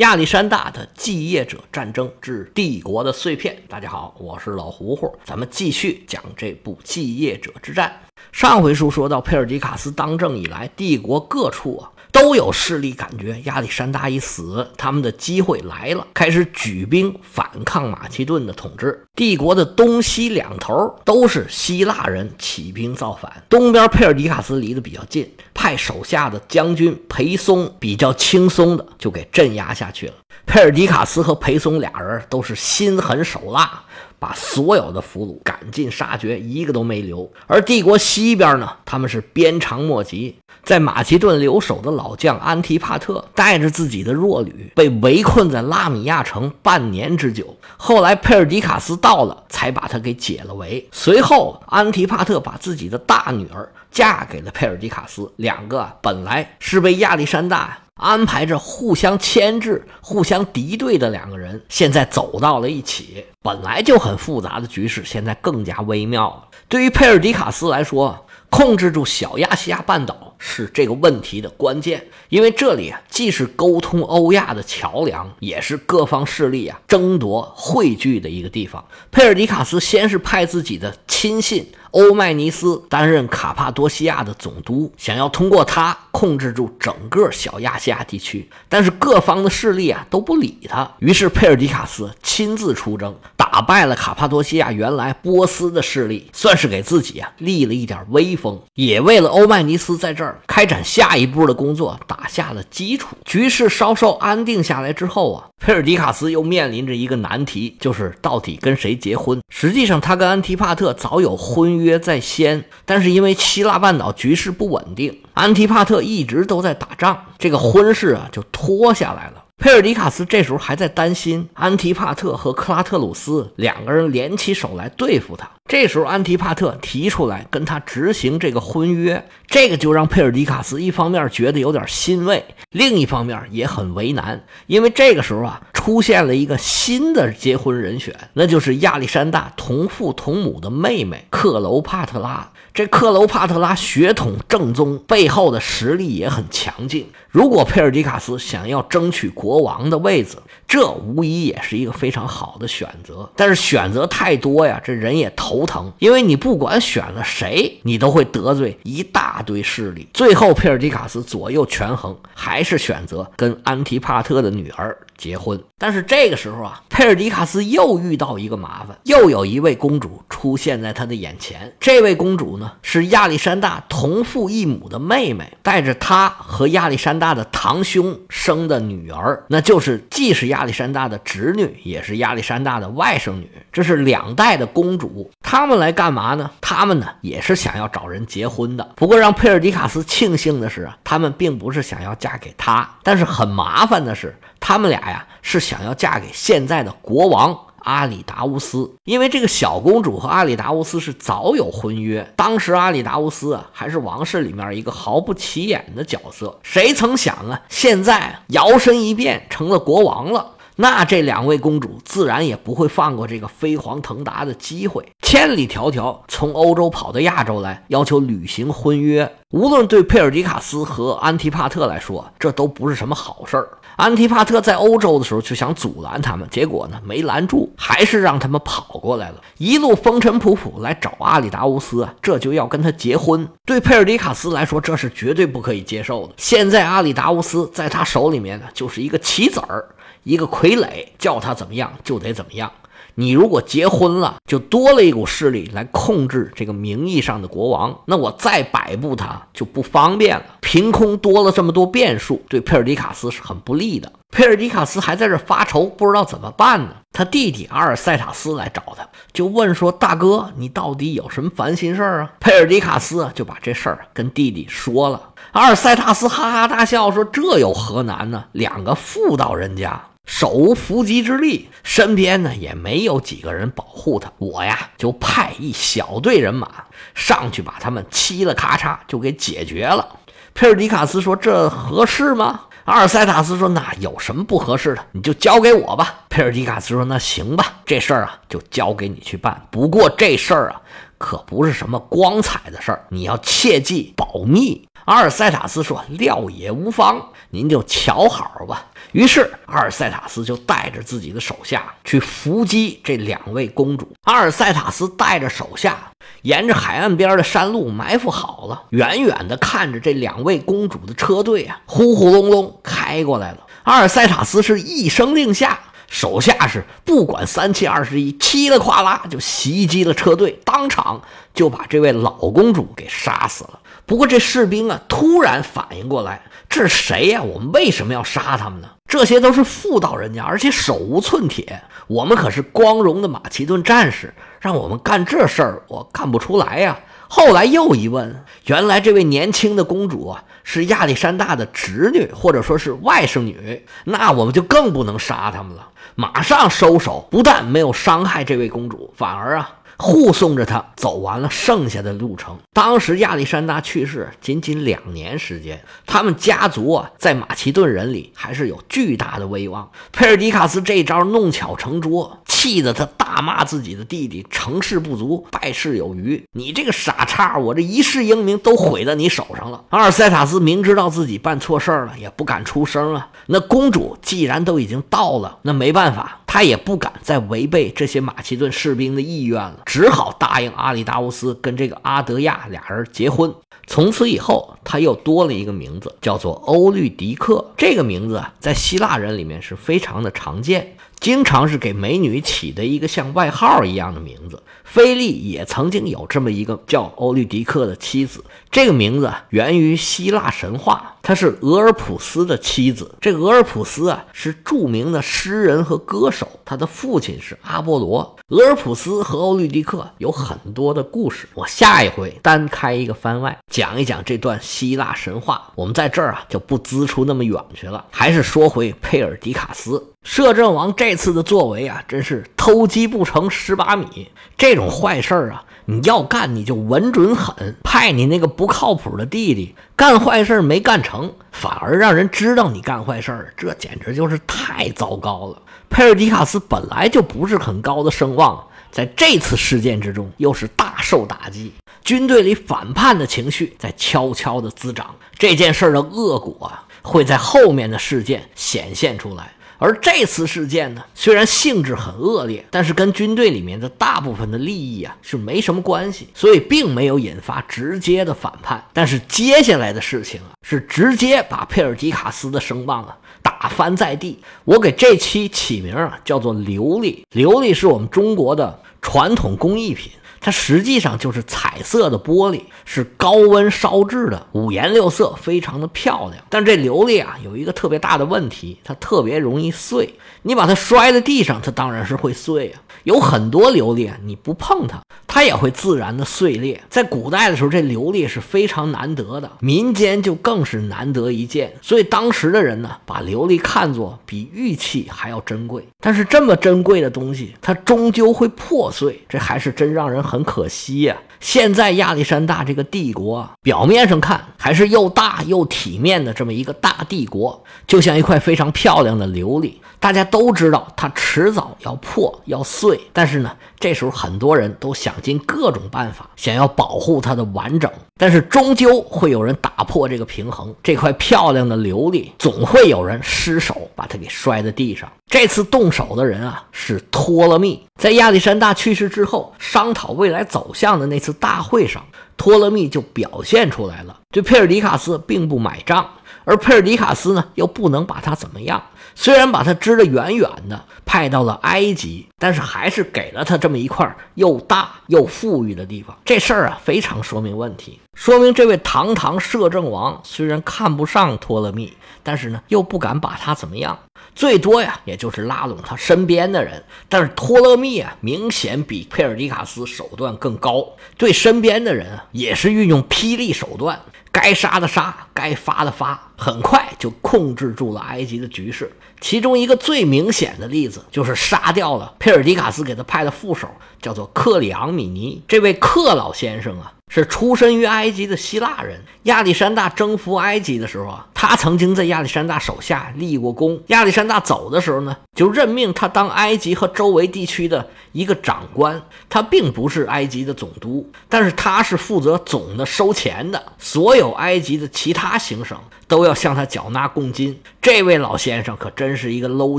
亚历山大的继业者战争之帝国的碎片。大家好，我是老胡胡，咱们继续讲这部继业者之战。上回书说到，佩尔迪卡斯当政以来，帝国各处啊。都有势力感觉亚历山大一死，他们的机会来了，开始举兵反抗马其顿的统治。帝国的东西两头都是希腊人起兵造反。东边佩尔迪卡斯离得比较近，派手下的将军裴松比较轻松的就给镇压下去了。佩尔迪卡斯和裴松俩人都是心狠手辣。把所有的俘虏赶尽杀绝，一个都没留。而帝国西边呢，他们是鞭长莫及。在马其顿留守的老将安提帕特带着自己的弱旅，被围困在拉米亚城半年之久。后来佩尔迪卡斯到了，才把他给解了围。随后，安提帕特把自己的大女儿嫁给了佩尔迪卡斯。两个本来是被亚历山大。安排着互相牵制、互相敌对的两个人，现在走到了一起。本来就很复杂的局势，现在更加微妙了。对于佩尔迪卡斯来说，控制住小亚细亚半岛是这个问题的关键，因为这里啊，既是沟通欧亚的桥梁，也是各方势力啊争夺汇聚的一个地方。佩尔迪卡斯先是派自己的亲信。欧迈尼斯担任卡帕多西亚的总督，想要通过他控制住整个小亚细亚地区，但是各方的势力啊都不理他。于是佩尔迪卡斯亲自出征，打败了卡帕多西亚原来波斯的势力，算是给自己啊立了一点威风，也为了欧迈尼斯在这儿开展下一步的工作打下了基础。局势稍稍安定下来之后啊，佩尔迪卡斯又面临着一个难题，就是到底跟谁结婚。实际上，他跟安提帕特早有婚。约在先，但是因为希腊半岛局势不稳定，安提帕特一直都在打仗，这个婚事啊就拖下来了。佩尔迪卡斯这时候还在担心安提帕特和克拉特鲁斯两个人联起手来对付他。这时候安提帕特提出来跟他执行这个婚约，这个就让佩尔迪卡斯一方面觉得有点欣慰，另一方面也很为难，因为这个时候啊出现了一个新的结婚人选，那就是亚历山大同父同母的妹妹克楼帕特拉。这克楼帕特拉血统正宗，背后的实力也很强劲。如果佩尔迪卡斯想要争取国王的位子，这无疑也是一个非常好的选择。但是选择太多呀，这人也头疼。因为你不管选了谁，你都会得罪一大堆势力。最后，佩尔迪卡斯左右权衡，还是选择跟安提帕特的女儿。结婚，但是这个时候啊，佩尔迪卡斯又遇到一个麻烦，又有一位公主出现在他的眼前。这位公主呢，是亚历山大同父异母的妹妹，带着他和亚历山大的堂兄生的女儿，那就是既是亚历山大的侄女，也是亚历山大的外甥女。这是两代的公主，他们来干嘛呢？他们呢，也是想要找人结婚的。不过让佩尔迪卡斯庆幸的是啊，他们并不是想要嫁给他，但是很麻烦的是。他们俩呀是想要嫁给现在的国王阿里达乌斯，因为这个小公主和阿里达乌斯是早有婚约。当时阿里达乌斯啊还是王室里面一个毫不起眼的角色，谁曾想啊，现在摇身一变成了国王了。那这两位公主自然也不会放过这个飞黄腾达的机会，千里迢迢从欧洲跑到亚洲来，要求履行婚约。无论对佩尔迪卡斯和安提帕特来说，这都不是什么好事儿。安提帕特在欧洲的时候就想阻拦他们，结果呢没拦住，还是让他们跑过来了，一路风尘仆仆来找阿里达乌斯啊，这就要跟他结婚。对佩尔迪卡斯来说，这是绝对不可以接受的。现在阿里达乌斯在他手里面呢，就是一个棋子儿。一个傀儡叫他怎么样就得怎么样。你如果结婚了，就多了一股势力来控制这个名义上的国王，那我再摆布他就不方便了。凭空多了这么多变数，对佩尔迪卡斯是很不利的。佩尔迪卡斯还在这发愁，不知道怎么办呢。他弟弟阿尔塞塔斯来找他，就问说：“大哥，你到底有什么烦心事儿啊？”佩尔迪卡斯就把这事儿跟弟弟说了。阿尔塞塔斯哈哈大笑说：“这有何难呢？两个妇道人家。”手无缚鸡之力，身边呢也没有几个人保护他，我呀就派一小队人马上去把他们嘁了咔嚓就给解决了。佩尔迪卡斯说：“这合适吗？”阿尔塞塔斯说：“那有什么不合适的？你就交给我吧。”佩尔迪卡斯说：“那行吧，这事儿啊就交给你去办。不过这事儿啊可不是什么光彩的事儿，你要切记保密。”阿尔塞塔斯说：“料也无妨，您就瞧好吧。”于是阿尔塞塔斯就带着自己的手下去伏击这两位公主。阿尔塞塔斯带着手下沿着海岸边的山路埋伏好了，远远的看着这两位公主的车队啊，呼呼隆隆开过来了。阿尔塞塔斯是一声令下。手下是不管三七二十一，嘁哩喀啦就袭击了车队，当场就把这位老公主给杀死了。不过这士兵啊，突然反应过来，这是谁呀？我们为什么要杀他们呢？这些都是妇道人家，而且手无寸铁，我们可是光荣的马其顿战士，让我们干这事儿，我干不出来呀。后来又一问，原来这位年轻的公主啊，是亚历山大的侄女，或者说是外甥女，那我们就更不能杀他们了。马上收手，不但没有伤害这位公主，反而啊护送着他走完了剩下的路程。当时亚历山大去世仅仅两年时间，他们家族啊在马其顿人里还是有巨大的威望。佩尔迪卡斯这招弄巧成拙，气得他大骂自己的弟弟成事不足败事有余。你这个傻叉，我这一世英名都毁在你手上了。阿尔塞塔斯明知道自己办错事了，也不敢出声啊。那公主既然都已经到了，那没办法。他也不敢再违背这些马其顿士兵的意愿了，只好答应阿里达乌斯跟这个阿德亚俩人结婚。从此以后，他又多了一个名字，叫做欧律狄克。这个名字，在希腊人里面是非常的常见，经常是给美女起的一个像外号一样的名字。菲利也曾经有这么一个叫欧律狄克的妻子，这个名字源于希腊神话。她是俄尔普斯的妻子。这俄尔普斯啊，是著名的诗人和歌手。他的父亲是阿波罗。俄尔普斯和欧律狄克有很多的故事。我下一回单开一个番外，讲一讲这段希腊神话。我们在这儿啊，就不滋出那么远去了。还是说回佩尔迪卡斯，摄政王这次的作为啊，真是偷鸡不成蚀把米。这种坏事儿啊。你要干你就稳准狠，派你那个不靠谱的弟弟干坏事没干成，反而让人知道你干坏事这简直就是太糟糕了。佩尔迪卡斯本来就不是很高的声望，在这次事件之中又是大受打击，军队里反叛的情绪在悄悄的滋长，这件事的恶果啊会在后面的事件显现出来。而这次事件呢，虽然性质很恶劣，但是跟军队里面的大部分的利益啊是没什么关系，所以并没有引发直接的反叛。但是接下来的事情啊，是直接把佩尔迪卡斯的声望啊打翻在地。我给这期起名啊叫做琉璃，琉璃是我们中国的传统工艺品。它实际上就是彩色的玻璃，是高温烧制的，五颜六色，非常的漂亮。但这琉璃啊，有一个特别大的问题，它特别容易碎。你把它摔在地上，它当然是会碎啊。有很多琉璃，你不碰它，它也会自然的碎裂。在古代的时候，这琉璃是非常难得的，民间就更是难得一见。所以当时的人呢，把琉璃看作比玉器还要珍贵。但是这么珍贵的东西，它终究会破碎，这还是真让人很可惜呀。现在亚历山大这个帝国，表面上看还是又大又体面的这么一个大帝国，就像一块非常漂亮的琉璃。大家都知道它迟早要破要碎，但是呢，这时候很多人都想尽各种办法，想要保护它的完整。但是终究会有人打破这个平衡，这块漂亮的琉璃总会有人失手把它给摔在地上。这次动手的人啊，是托勒密。在亚历山大去世之后，商讨未来走向的那次大会上，托勒密就表现出来了，对佩尔迪卡斯并不买账。而佩尔迪卡斯呢，又不能把他怎么样。虽然把他支得远远的，派到了埃及，但是还是给了他这么一块又大又富裕的地方。这事儿啊，非常说明问题，说明这位堂堂摄政王虽然看不上托勒密，但是呢，又不敢把他怎么样。最多呀，也就是拉拢他身边的人。但是托勒密啊，明显比佩尔迪卡斯手段更高，对身边的人啊，也是运用霹雳手段。该杀的杀，该发的发，很快就控制住了埃及的局势。其中一个最明显的例子，就是杀掉了佩尔迪卡斯给他派的副手，叫做克里昂米尼。这位克老先生啊，是出身于埃及的希腊人。亚历山大征服埃及的时候啊，他曾经在亚历山大手下立过功。亚历山大走的时候呢，就任命他当埃及和周围地区的一个长官。他并不是埃及的总督，但是他是负责总的收钱的。所有埃及的其他行省都要向他缴纳贡金。这位老先生可真是一个搂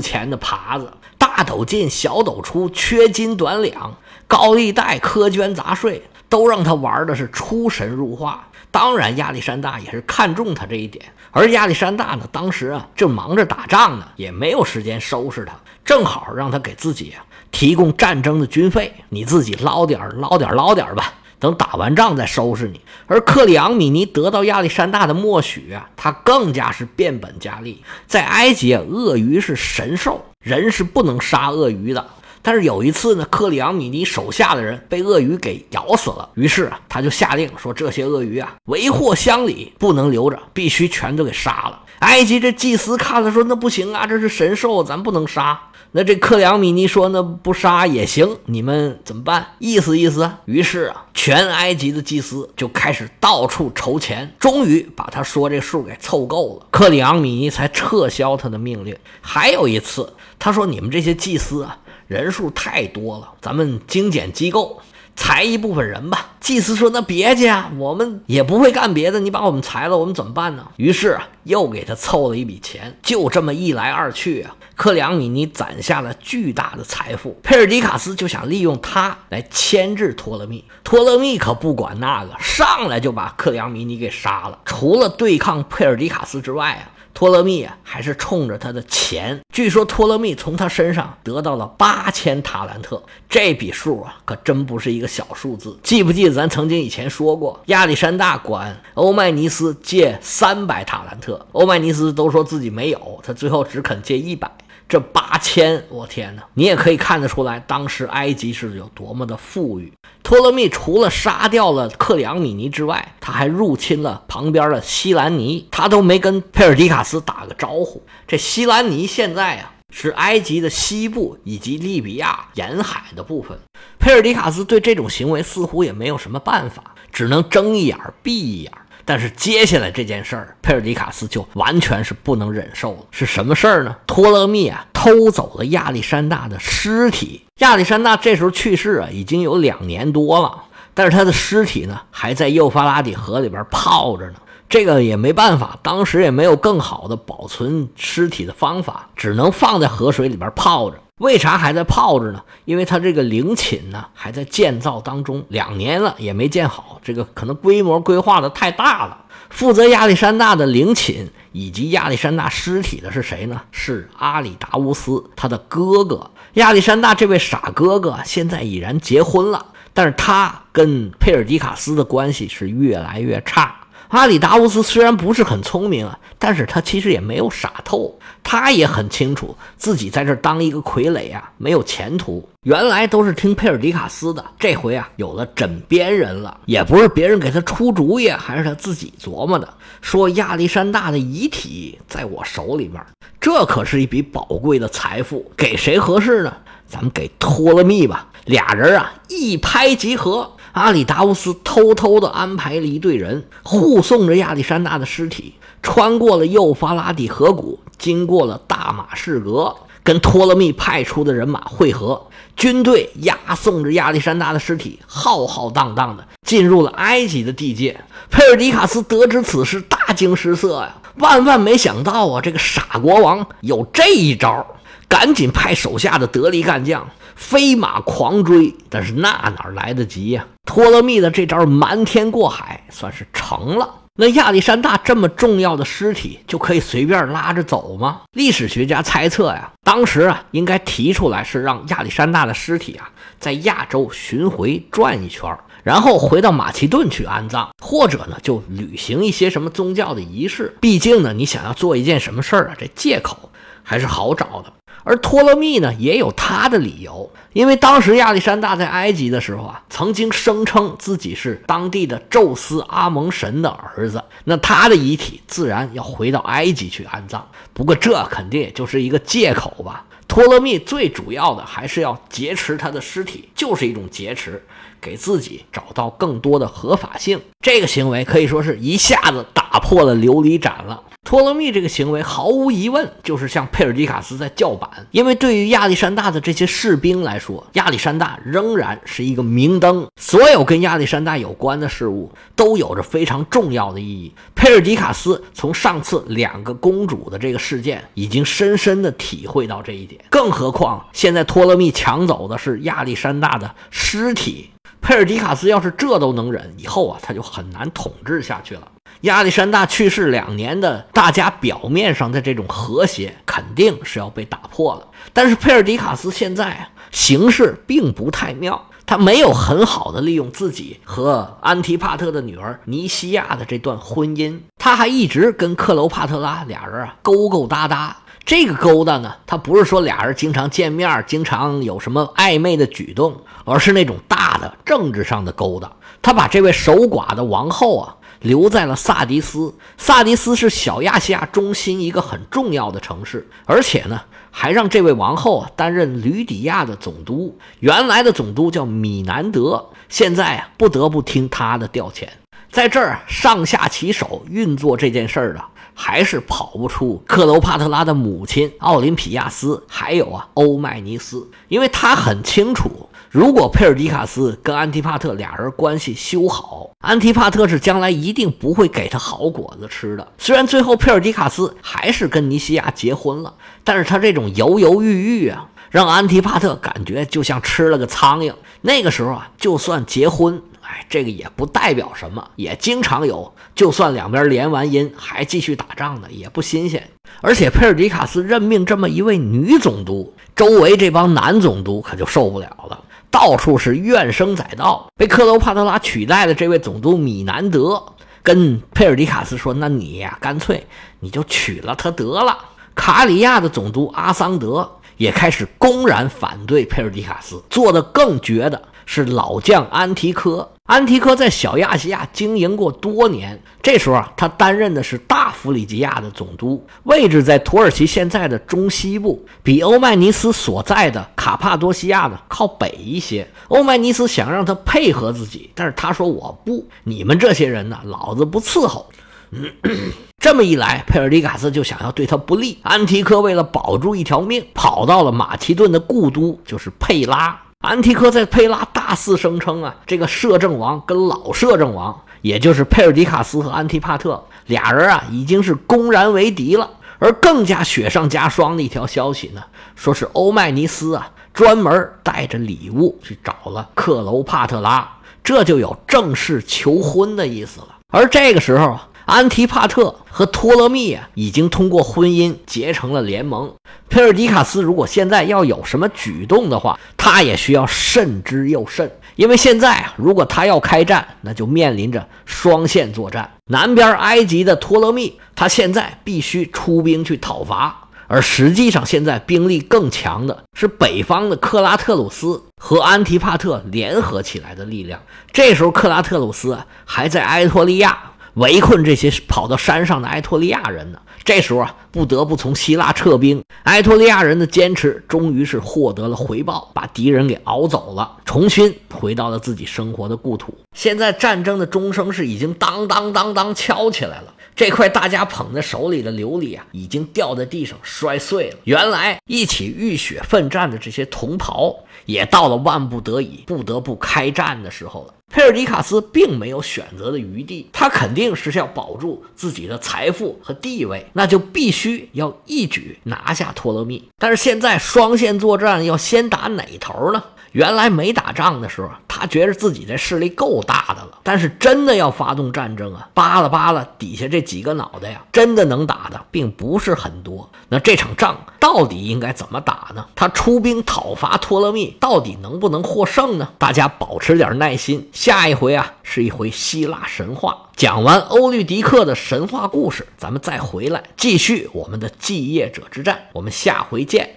钱的耙子，大斗进，小斗出，缺斤短两，高利贷，苛捐杂税。都让他玩的是出神入化，当然亚历山大也是看中他这一点。而亚历山大呢，当时啊正忙着打仗呢，也没有时间收拾他，正好让他给自己啊提供战争的军费，你自己捞点捞点捞点吧，等打完仗再收拾你。而克里昂米尼得到亚历山大的默许啊，他更加是变本加厉。在埃及，鳄鱼是神兽，人是不能杀鳄鱼的。但是有一次呢，克里昂米尼手下的人被鳄鱼给咬死了，于是啊，他就下令说：“这些鳄鱼啊，为祸乡里，不能留着，必须全都给杀了。”埃及这祭司看了说：“那不行啊，这是神兽，咱不能杀。”那这克里昂米尼说：“那不杀也行，你们怎么办？意思意思。”于是啊，全埃及的祭司就开始到处筹钱，终于把他说这数给凑够了，克里昂米尼才撤销他的命令。还有一次，他说：“你们这些祭司啊。”人数太多了，咱们精简机构，裁一部分人吧。祭司说：“那别介啊，我们也不会干别的，你把我们裁了，我们怎么办呢？”于是啊，又给他凑了一笔钱。就这么一来二去啊，克里昂米尼攒下了巨大的财富。佩尔迪卡斯就想利用他来牵制托勒密，托勒密可不管那个，上来就把克里昂米尼给杀了。除了对抗佩尔迪卡斯之外啊。托勒密啊，还是冲着他的钱。据说托勒密从他身上得到了八千塔兰特，这笔数啊，可真不是一个小数字。记不记得咱曾经以前说过，亚历山大管欧迈尼斯借三百塔兰特，欧迈尼斯都说自己没有，他最后只肯借一百。这八千，我天哪！你也可以看得出来，当时埃及是有多么的富裕。托勒密除了杀掉了克里昂米尼之外，他还入侵了旁边的西兰尼，他都没跟佩尔迪卡斯打个招呼。这西兰尼现在啊，是埃及的西部以及利比亚沿海的部分。佩尔迪卡斯对这种行为似乎也没有什么办法，只能睁一眼闭一眼。但是接下来这件事儿，佩尔迪卡斯就完全是不能忍受了。是什么事儿呢？托勒密啊，偷走了亚历山大的尸体。亚历山大这时候去世啊，已经有两年多了，但是他的尸体呢，还在幼发拉底河里边泡着呢。这个也没办法，当时也没有更好的保存尸体的方法，只能放在河水里边泡着。为啥还在泡着呢？因为他这个陵寝呢还在建造当中，两年了也没建好，这个可能规模规划的太大了。负责亚历山大的陵寝以及亚历山大尸体的是谁呢？是阿里达乌斯，他的哥哥。亚历山大这位傻哥哥现在已然结婚了，但是他跟佩尔迪卡斯的关系是越来越差。阿里达乌斯虽然不是很聪明啊，但是他其实也没有傻透，他也很清楚自己在这当一个傀儡啊没有前途。原来都是听佩尔迪卡斯的，这回啊有了枕边人了，也不是别人给他出主意，还是他自己琢磨的。说亚历山大的遗体在我手里面，这可是一笔宝贵的财富，给谁合适呢？咱们给托勒密吧。俩人啊一拍即合。阿里达乌斯偷偷地安排了一队人，护送着亚历山大的尸体，穿过了幼发拉底河谷，经过了大马士革，跟托勒密派出的人马会合。军队押送着亚历山大的尸体，浩浩荡荡地进入了埃及的地界。佩尔迪卡斯得知此事，大惊失色呀！万万没想到啊，这个傻国王有这一招，赶紧派手下的得力干将。飞马狂追，但是那哪来得及呀？托勒密的这招瞒天过海算是成了。那亚历山大这么重要的尸体就可以随便拉着走吗？历史学家猜测呀，当时啊应该提出来是让亚历山大的尸体啊在亚洲巡回转一圈，然后回到马其顿去安葬，或者呢就履行一些什么宗教的仪式。毕竟呢，你想要做一件什么事儿啊，这借口还是好找的。而托勒密呢，也有他的理由，因为当时亚历山大在埃及的时候啊，曾经声称自己是当地的宙斯阿蒙神的儿子，那他的遗体自然要回到埃及去安葬。不过这肯定也就是一个借口吧。托勒密最主要的还是要劫持他的尸体，就是一种劫持。给自己找到更多的合法性。这个行为可以说是一下子打破了琉璃盏了。托勒密这个行为毫无疑问就是向佩尔迪卡斯在叫板，因为对于亚历山大的这些士兵来说，亚历山大仍然是一个明灯，所有跟亚历山大有关的事物都有着非常重要的意义。佩尔迪卡斯从上次两个公主的这个事件已经深深的体会到这一点，更何况现在托勒密抢走的是亚历山大的尸体，佩尔迪卡斯要是这都能忍，以后啊他就很难统治下去了。亚历山大去世两年的，大家表面上的这种和谐肯定是要被打破了。但是佩尔迪卡斯现在，形势并不太妙，他没有很好的利用自己和安提帕特的女儿尼西亚的这段婚姻，他还一直跟克罗帕特拉俩人啊勾勾搭搭。这个勾搭呢，他不是说俩人经常见面，经常有什么暧昧的举动，而是那种大的政治上的勾搭。他把这位守寡的王后啊。留在了萨迪斯。萨迪斯是小亚细亚中心一个很重要的城市，而且呢，还让这位王后啊担任吕底亚的总督。原来的总督叫米南德，现在啊不得不听他的调遣。在这儿上下其手运作这件事儿的，还是跑不出克罗帕特拉的母亲奥林匹亚斯，还有啊欧迈尼斯，因为他很清楚。如果佩尔迪卡斯跟安提帕特俩人关系修好，安提帕特是将来一定不会给他好果子吃的。虽然最后佩尔迪卡斯还是跟尼西亚结婚了，但是他这种犹犹豫豫啊，让安提帕特感觉就像吃了个苍蝇。那个时候啊，就算结婚，哎，这个也不代表什么，也经常有，就算两边联完姻还继续打仗的，也不新鲜。而且佩尔迪卡斯任命这么一位女总督，周围这帮男总督可就受不了了。到处是怨声载道，被克罗帕特拉取代的这位总督米南德跟佩尔迪卡斯说：“那你呀，干脆你就娶了她得了。”卡里亚的总督阿桑德也开始公然反对佩尔迪卡斯，做的更绝的。是老将安提柯。安提柯在小亚细亚经营过多年，这时候啊，他担任的是大弗里吉亚的总督，位置在土耳其现在的中西部，比欧迈尼斯所在的卡帕多西亚呢靠北一些。欧迈尼斯想让他配合自己，但是他说我不，你们这些人呢，老子不伺候。这么一来，佩尔迪卡斯就想要对他不利。安提柯为了保住一条命，跑到了马其顿的故都，就是佩拉。安提柯在佩拉大肆声称啊，这个摄政王跟老摄政王，也就是佩尔迪卡斯和安提帕特俩人啊，已经是公然为敌了。而更加雪上加霜的一条消息呢，说是欧迈尼斯啊，专门带着礼物去找了克罗帕特拉，这就有正式求婚的意思了。而这个时候啊。安提帕特和托勒密啊，已经通过婚姻结成了联盟。佩尔迪卡斯如果现在要有什么举动的话，他也需要慎之又慎，因为现在啊，如果他要开战，那就面临着双线作战。南边埃及的托勒密，他现在必须出兵去讨伐。而实际上，现在兵力更强的是北方的克拉特鲁斯和安提帕特联合起来的力量。这时候，克拉特鲁斯还在埃托利亚。围困这些跑到山上的埃托利亚人呢？这时候啊，不得不从希腊撤兵。埃托利亚人的坚持终于是获得了回报，把敌人给熬走了，重新回到了自己生活的故土。现在战争的钟声是已经当当当当敲起来了。这块大家捧在手里的琉璃啊，已经掉在地上摔碎了。原来一起浴血奋战的这些同袍，也到了万不得已不得不开战的时候了。佩尔迪卡斯并没有选择的余地，他肯定是要保住自己的财富和地位，那就必须要一举拿下托勒密。但是现在双线作战，要先打哪头呢？原来没打仗的时候，他觉得自己这势力够大的了。但是真的要发动战争啊，扒拉扒拉底下这几个脑袋呀，真的能打的并不是很多。那这场仗到底应该怎么打呢？他出兵讨伐托勒密，到底能不能获胜呢？大家保持点耐心，下一回啊是一回希腊神话。讲完欧律狄克的神话故事，咱们再回来继续我们的继业者之战。我们下回见。